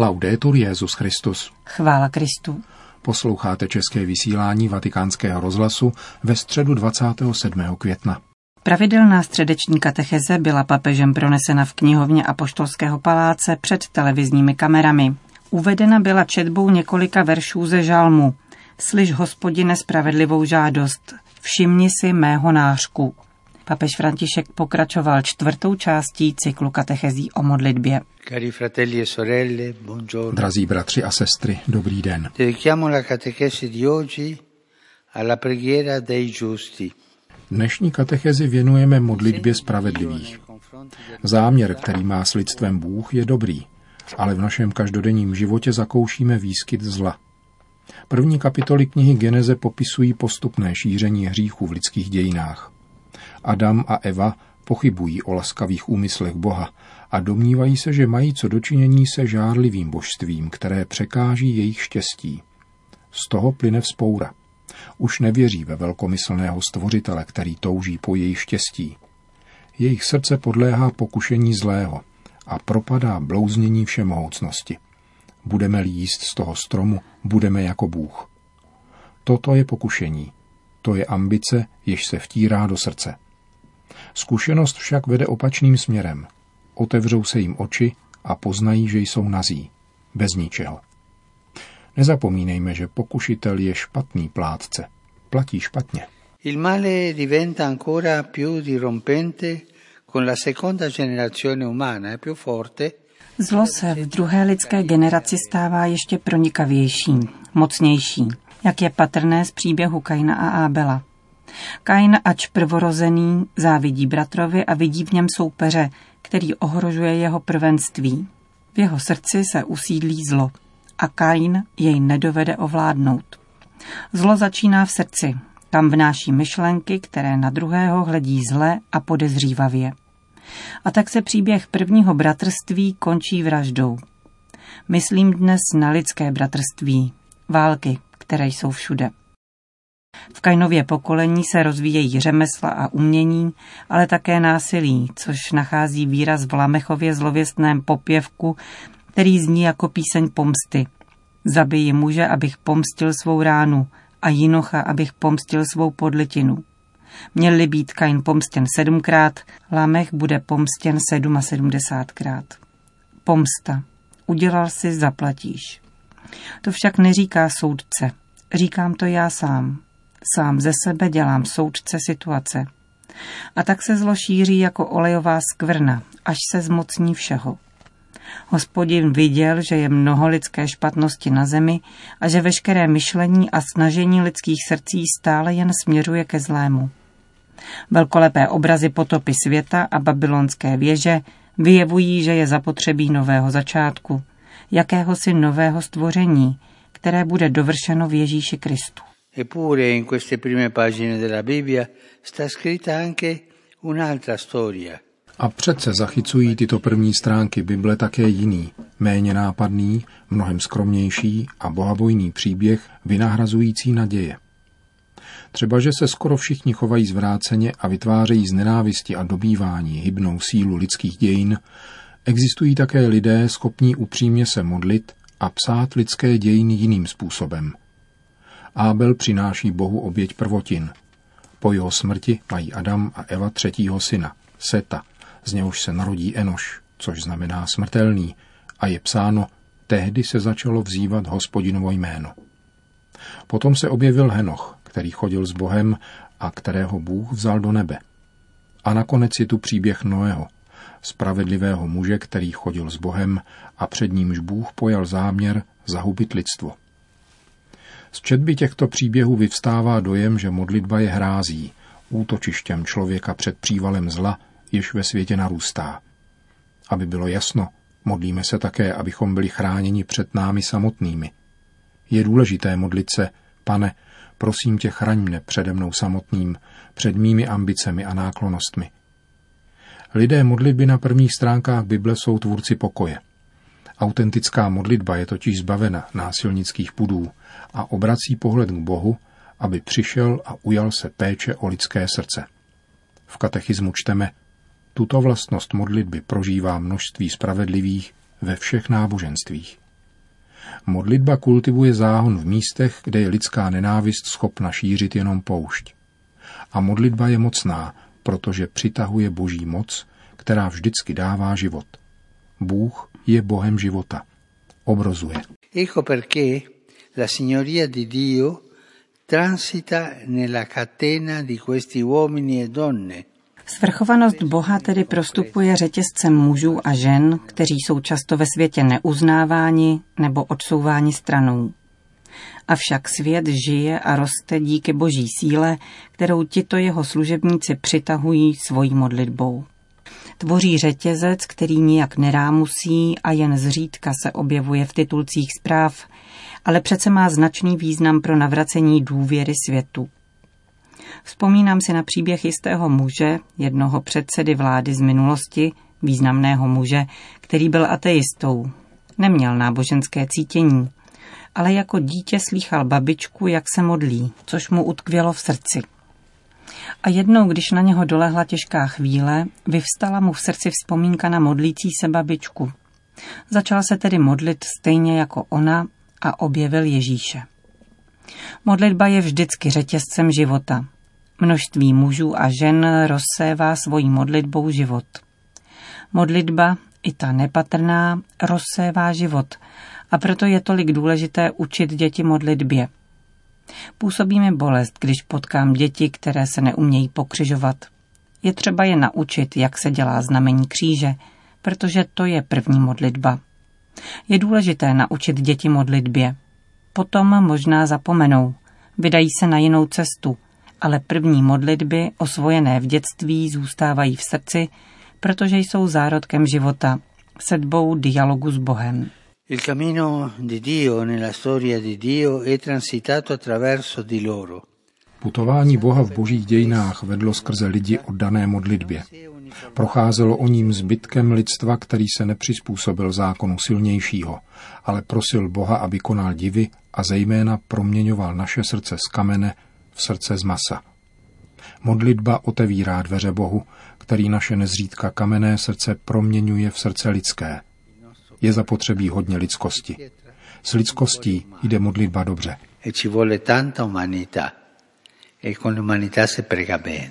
Laudetur Jezus Christus. Chvála Kristu. Posloucháte české vysílání Vatikánského rozhlasu ve středu 27. května. Pravidelná středeční katecheze byla papežem pronesena v knihovně Apoštolského paláce před televizními kamerami. Uvedena byla četbou několika veršů ze žalmu. Slyš, hospodine, spravedlivou žádost, všimni si mého nářku. Papež František pokračoval čtvrtou částí cyklu katechezí o modlitbě. Cari fratelli e sorelle, buongiorno. Drazí bratři a sestry, dobrý den. Dedichiamo la catechesi di oggi alla preghiera dei giusti. Dnešní katechezi věnujeme modlitbě spravedlivých. Záměr, který má s lidstvem Bůh, je dobrý, ale v našem každodenním životě zakoušíme výskyt zla. První kapitoly knihy Geneze popisují postupné šíření hříchu v lidských dějinách. Adam a Eva pochybují o laskavých úmyslech Boha a domnívají se, že mají co dočinění se žárlivým božstvím, které překáží jejich štěstí. Z toho plyne vzpoura. Už nevěří ve velkomyslného stvořitele, který touží po jejich štěstí. Jejich srdce podléhá pokušení zlého a propadá blouznění všemohoucnosti. Budeme-li jíst z toho stromu, budeme jako Bůh. Toto je pokušení. To je ambice, jež se vtírá do srdce. Zkušenost však vede opačným směrem. Otevřou se jim oči a poznají, že jsou nazí. Bez ničeho. Nezapomínejme, že pokušitel je špatný plátce. Platí špatně. Il male diventa ancora più dirompente con la seconda generazione umana, è più forte. Zlo se v druhé lidské generaci stává ještě pronikavější, mocnější, jak je patrné z příběhu Kaina a Ábela. Kain, ač prvorozený, závidí bratrovi a vidí v něm soupeře, který ohrožuje jeho prvenství. V jeho srdci se usídlí zlo a Kain jej nedovede ovládnout. Zlo začíná v srdci, tam vnáší myšlenky, které na druhého hledí zle a podezřívavě. A tak se příběh prvního bratrství končí vraždou. Myslím dnes na lidské bratrství, války, které jsou všude. V Kainově pokolení se rozvíjejí řemesla a umění, ale také násilí, což nachází výraz v Lamechově zlověstném popěvku, který zní jako píseň pomsty. Zabiji muže, abych pomstil svou ránu a jinocha, abych pomstil svou podlitinu. Měl-li být Kain pomstěn sedmkrát, Lamech bude pomstěn sedmasedmdesátkrát. Pomsta. Udělal si, zaplatíš. To však neříká soudce. Říkám to já sám. Sám ze sebe dělám soudce situace. A tak se zlo šíří jako olejová skvrna, až se zmocní všeho. Hospodin viděl, že je mnoho lidské špatnosti na zemi a že veškeré myšlení a snažení lidských srdcí stále jen směřuje ke zlému. Velkolepé obrazy potopy světa a babylonské věže vyjevují, že je zapotřebí nového začátku, jakéhosi nového stvoření, které bude dovršeno v Ježíši Kristu. Eppure in queste prime pagine della Bibbia sta scritta anche un'altra storia. A přece zachycují tyto první stránky Bible také jiný, méně nápadný, mnohem skromnější a bohabojný příběh vynahrazující naděje. Třeba, že se skoro všichni chovají zvráceně a vytvářejí z nenávisti a dobývání hybnou sílu lidských dějin, existují také lidé schopní upřímně se modlit a psát lidské dějiny jiným způsobem, Ábel přináší Bohu oběť prvotin. Po jeho smrti mají Adam a Eva třetího syna, Seta, z něhož se narodí Enoš, což znamená smrtelný, a je psáno, tehdy se začalo vzývat hospodinovo jméno. Potom se objevil Henoch, který chodil s Bohem a kterého Bůh vzal do nebe. A nakonec je tu příběh Noého, spravedlivého muže, který chodil s Bohem a před nímž Bůh pojal záměr zahubit lidstvo. Z četby těchto příběhů vyvstává dojem, že modlitba je hrází, útočištěm člověka před přívalem zla, jež ve světě narůstá. Aby bylo jasno, modlíme se také, abychom byli chráněni před námi samotnými. Je důležité modlit se, pane, prosím tě, chraň mne přede mnou samotným, před mými ambicemi a náklonostmi. Lidé modlitby na prvních stránkách Bible jsou tvůrci pokoje – Autentická modlitba je totiž zbavena násilnických pudů a obrací pohled k Bohu, aby přišel a ujal se péče o lidské srdce. V katechismu čteme, tuto vlastnost modlitby prožívá množství spravedlivých ve všech náboženstvích. Modlitba kultivuje záhon v místech, kde je lidská nenávist schopna šířit jenom poušť. A modlitba je mocná, protože přitahuje boží moc, která vždycky dává život. Bůh je Bohem života. Obrozuje. Ecco perché la signoria di Dio transita nella catena di questi uomini e donne. Svrchovanost Boha tedy prostupuje řetězcem mužů a žen, kteří jsou často ve světě neuznáváni nebo odsouváni stranou. Avšak svět žije a roste díky boží síle, kterou tito jeho služebníci přitahují svojí modlitbou. Tvoří řetězec, který nijak nerámusí a jen zřídka se objevuje v titulcích zpráv, ale přece má značný význam pro navracení důvěry světu. Vzpomínám si na příběh jistého muže, jednoho předsedy vlády z minulosti, významného muže, který byl ateistou. Neměl náboženské cítění, ale jako dítě slýchal babičku, jak se modlí, což mu utkvělo v srdci. A jednou, když na něho dolehla těžká chvíle, vyvstala mu v srdci vzpomínka na modlící se babičku. Začal se tedy modlit stejně jako ona a objevil Ježíše. Modlitba je vždycky řetězcem života. Množství mužů a žen rozsévá svojí modlitbou život. Modlitba, i ta nepatrná, rozsévá život a proto je tolik důležité učit děti modlitbě. Působí mi bolest, když potkám děti, které se neumějí pokřižovat. Je třeba je naučit, jak se dělá znamení kříže, protože to je první modlitba. Je důležité naučit děti modlitbě. Potom možná zapomenou, vydají se na jinou cestu, ale první modlitby, osvojené v dětství, zůstávají v srdci, protože jsou zárodkem života, sedbou dialogu s Bohem. Il cammino di Dio nella storia di Dio è transitato attraverso di loro. Putování Boha v božích dějinách vedlo skrze lidi oddané modlitbě. Procházelo o ním zbytkem lidstva, který se nepřizpůsobil zákonu silnějšího, ale prosil Boha, aby konal divy a zejména proměňoval naše srdce z kamene v srdce z masa. Modlitba otevírá dveře Bohu, který naše nezřídka kamenné srdce proměňuje v srdce lidské. Je zapotřebí hodně lidskosti. S lidskostí jde modlitba dobře. E ci vuole tanta umanità. E con l'umanità si prega bene.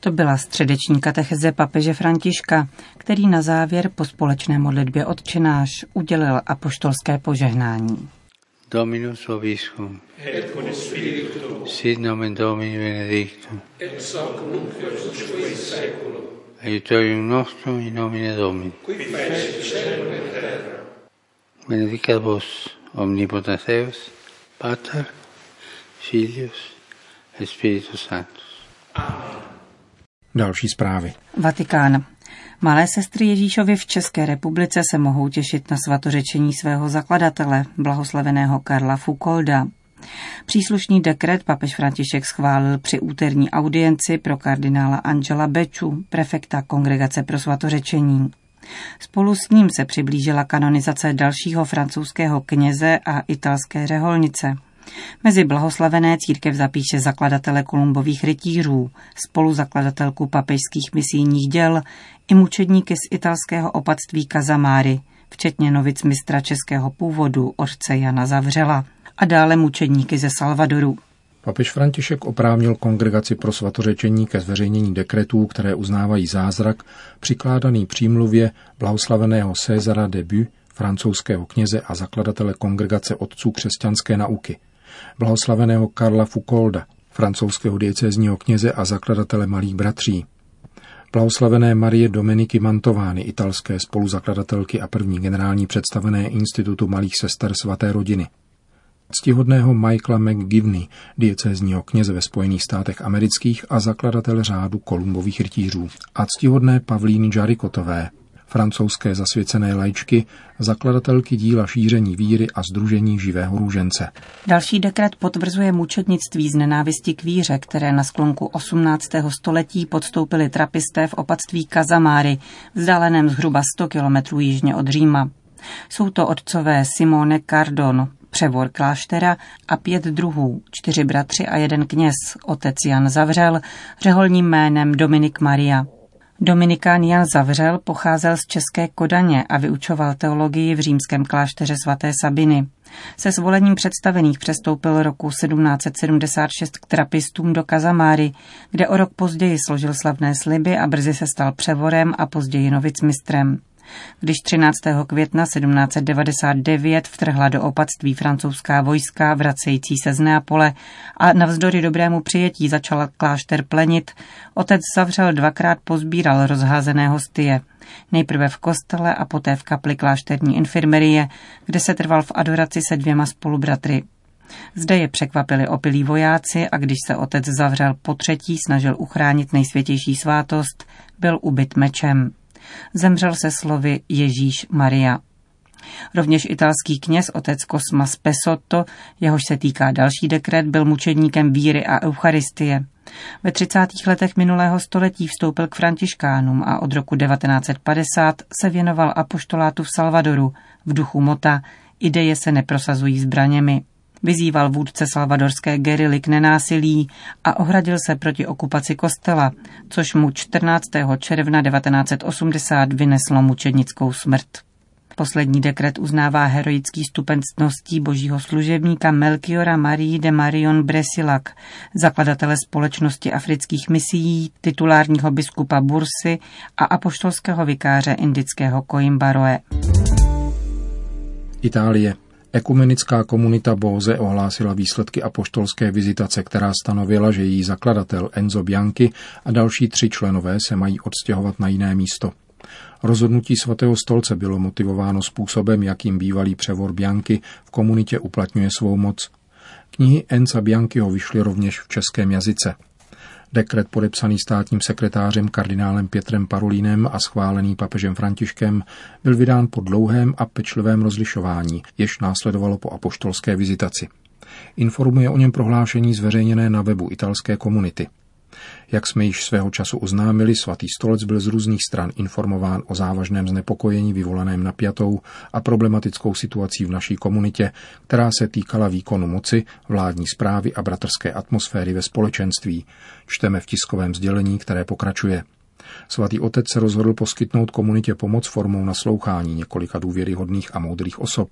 To byla středeční katecheze papeže Františka, který na závěr po společné modlitbě odčenáš udělil apoštolské požehnání. Dominus vobiscum. Et con spiritu. Sit nomen Domini benedictum. ex hoc nunc et usque in saeculum. Aiutorium nostrum in nomine Domini. Qui fecit celum et terra. Benedicat vos omnipotens Deus, Pater, Filius, et Spiritus Sanctus. Další zprávy. Vatikán. Malé sestry Ježíšovi v České republice se mohou těšit na svatořečení svého zakladatele, blahoslaveného Karla Foucaulda. Příslušný dekret papež František schválil při úterní audienci pro kardinála Angela Beču, prefekta Kongregace pro svatořečení. Spolu s ním se přiblížila kanonizace dalšího francouzského kněze a italské řeholnice. Mezi blahoslavené církev zapíše zakladatele kolumbových rytířů, spoluzakladatelku papežských misijních děl i mučedníky z italského opatství Kazamáry, včetně novic mistra českého původu otce Jana Zavřela a dále mučedníky ze Salvadoru. Papež František oprávnil kongregaci pro svatořečení ke zveřejnění dekretů, které uznávají zázrak, přikládaný přímluvě blahoslaveného Césara de Bu, francouzského kněze a zakladatele kongregace otců křesťanské nauky, blahoslaveného Karla Foucaulda, francouzského diecézního kněze a zakladatele malých bratří, blahoslavené Marie Dominiky Mantovány, italské spoluzakladatelky a první generální představené Institutu malých sester svaté rodiny, ctihodného Michaela McGivney, diecézního kněze ve Spojených státech amerických a zakladatele řádu kolumbových rytířů, a ctihodné Pavlíny Jarikotové, francouzské zasvěcené lajčky, zakladatelky díla šíření víry a združení živého růžence. Další dekret potvrzuje mučednictví z nenávisti k víře, které na sklonku 18. století podstoupili trapisté v opatství Kazamáry, vzdáleném zhruba 100 kilometrů jižně od Říma. Jsou to otcové Simone Cardon, převor kláštera a pět druhů, čtyři bratři a jeden kněz, otec Jan Zavřel, řeholním jménem Dominik Maria. Dominikán Jan Zavřel pocházel z České Kodaně a vyučoval teologii v římském klášteře svaté Sabiny. Se svolením představených přestoupil roku 1776 k trapistům do Kazamáry, kde o rok později složil slavné sliby a brzy se stal převorem a později novicmistrem. Když 13. května 1799 vtrhla do opatství francouzská vojska vracející se z Neapole a navzdory dobrému přijetí začala klášter plenit, otec zavřel dvakrát pozbíral rozházené hostie. Nejprve v kostele a poté v kapli klášterní infirmerie, kde se trval v adoraci se dvěma spolubratry. Zde je překvapili opilí vojáci a když se otec zavřel po třetí, snažil uchránit nejsvětější svátost, byl ubyt mečem. Zemřel se slovy Ježíš Maria. Rovněž italský kněz otec Cosmas Pesotto, jehož se týká další dekret, byl mučedníkem víry a eucharistie. Ve 30. letech minulého století vstoupil k františkánům a od roku 1950 se věnoval apoštolátu v Salvadoru. V duchu mota ideje se neprosazují zbraněmi. Vyzýval vůdce salvadorské gerily k nenásilí a ohradil se proti okupaci kostela, což mu 14. června 1980 vyneslo mučednickou smrt. Poslední dekret uznává heroický stupen ctností božího služebníka Melchiora Marie de Marion Bresilak, zakladatele společnosti afrických misií, titulárního biskupa Bursy a apoštolského vikáře indického Coimbaroe. Itálie. Ekumenická komunita Bóze ohlásila výsledky apoštolské vizitace, která stanovila, že její zakladatel Enzo Bianchi a další tři členové se mají odstěhovat na jiné místo. Rozhodnutí svatého stolce bylo motivováno způsobem, jakým bývalý převor Bianchi v komunitě uplatňuje svou moc. Knihy Enza Bianchiho vyšly rovněž v českém jazyce – Dekret podepsaný státním sekretářem kardinálem Pětrem Parolínem a schválený papežem Františkem byl vydán po dlouhém a pečlivém rozlišování, jež následovalo po apoštolské vizitaci. Informuje o něm prohlášení zveřejněné na webu italské komunity. Jak jsme již svého času oznámili, svatý stolec byl z různých stran informován o závažném znepokojení vyvolaném napjatou a problematickou situací v naší komunitě, která se týkala výkonu moci, vládní zprávy a bratrské atmosféry ve společenství. Čteme v tiskovém sdělení, které pokračuje. Svatý otec se rozhodl poskytnout komunitě pomoc formou naslouchání několika důvěryhodných a moudrých osob.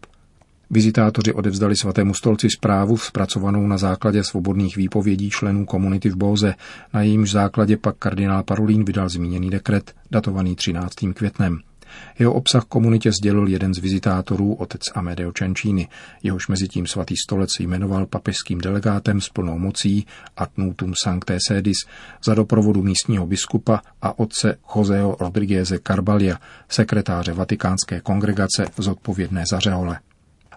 Vizitátoři odevzdali svatému stolci zprávu zpracovanou na základě svobodných výpovědí členů komunity v Bóze, na jejímž základě pak kardinál Parolín vydal zmíněný dekret, datovaný 13. květnem. Jeho obsah komunitě sdělil jeden z vizitátorů, otec Amedeo Cencini, jehož mezi tím svatý stolec jmenoval papežským delegátem s plnou mocí Atnutum Sancte Sedis za doprovodu místního biskupa a otce Joseho Rodrigueze Carbalia, sekretáře vatikánské kongregace zodpovědné za řehole.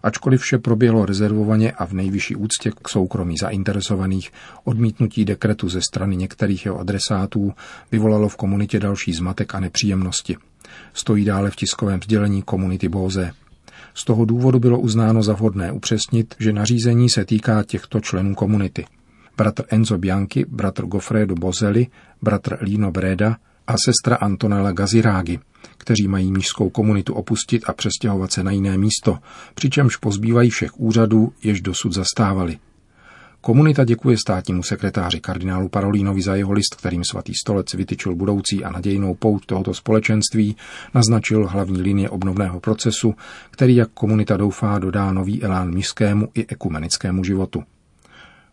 Ačkoliv vše proběhlo rezervovaně a v nejvyšší úctě k soukromí zainteresovaných, odmítnutí dekretu ze strany některých jeho adresátů vyvolalo v komunitě další zmatek a nepříjemnosti. Stojí dále v tiskovém sdělení komunity Bóze. Z toho důvodu bylo uznáno za vhodné upřesnit, že nařízení se týká těchto členů komunity. Bratr Enzo Bianchi, bratr Goffredo Bozelli, bratr Lino Breda a sestra Antonella Gazirági, kteří mají mížskou komunitu opustit a přestěhovat se na jiné místo, přičemž pozbývají všech úřadů, jež dosud zastávali. Komunita děkuje státnímu sekretáři kardinálu Parolínovi za jeho list, kterým svatý stolec vytyčil budoucí a nadějnou pouť tohoto společenství, naznačil hlavní linie obnovného procesu, který, jak komunita doufá, dodá nový elán mížskému i ekumenickému životu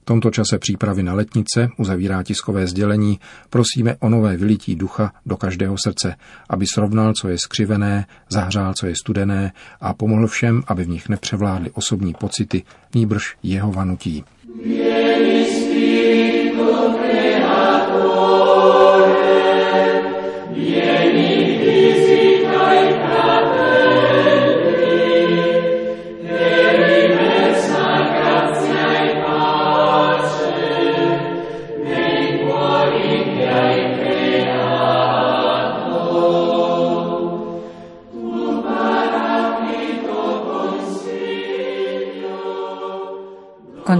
tomto čase přípravy na letnice uzavírá tiskové sdělení, prosíme o nové vylití ducha do každého srdce, aby srovnal, co je skřivené, zahřál, co je studené a pomohl všem, aby v nich nepřevládly osobní pocity, nýbrž jeho vanutí.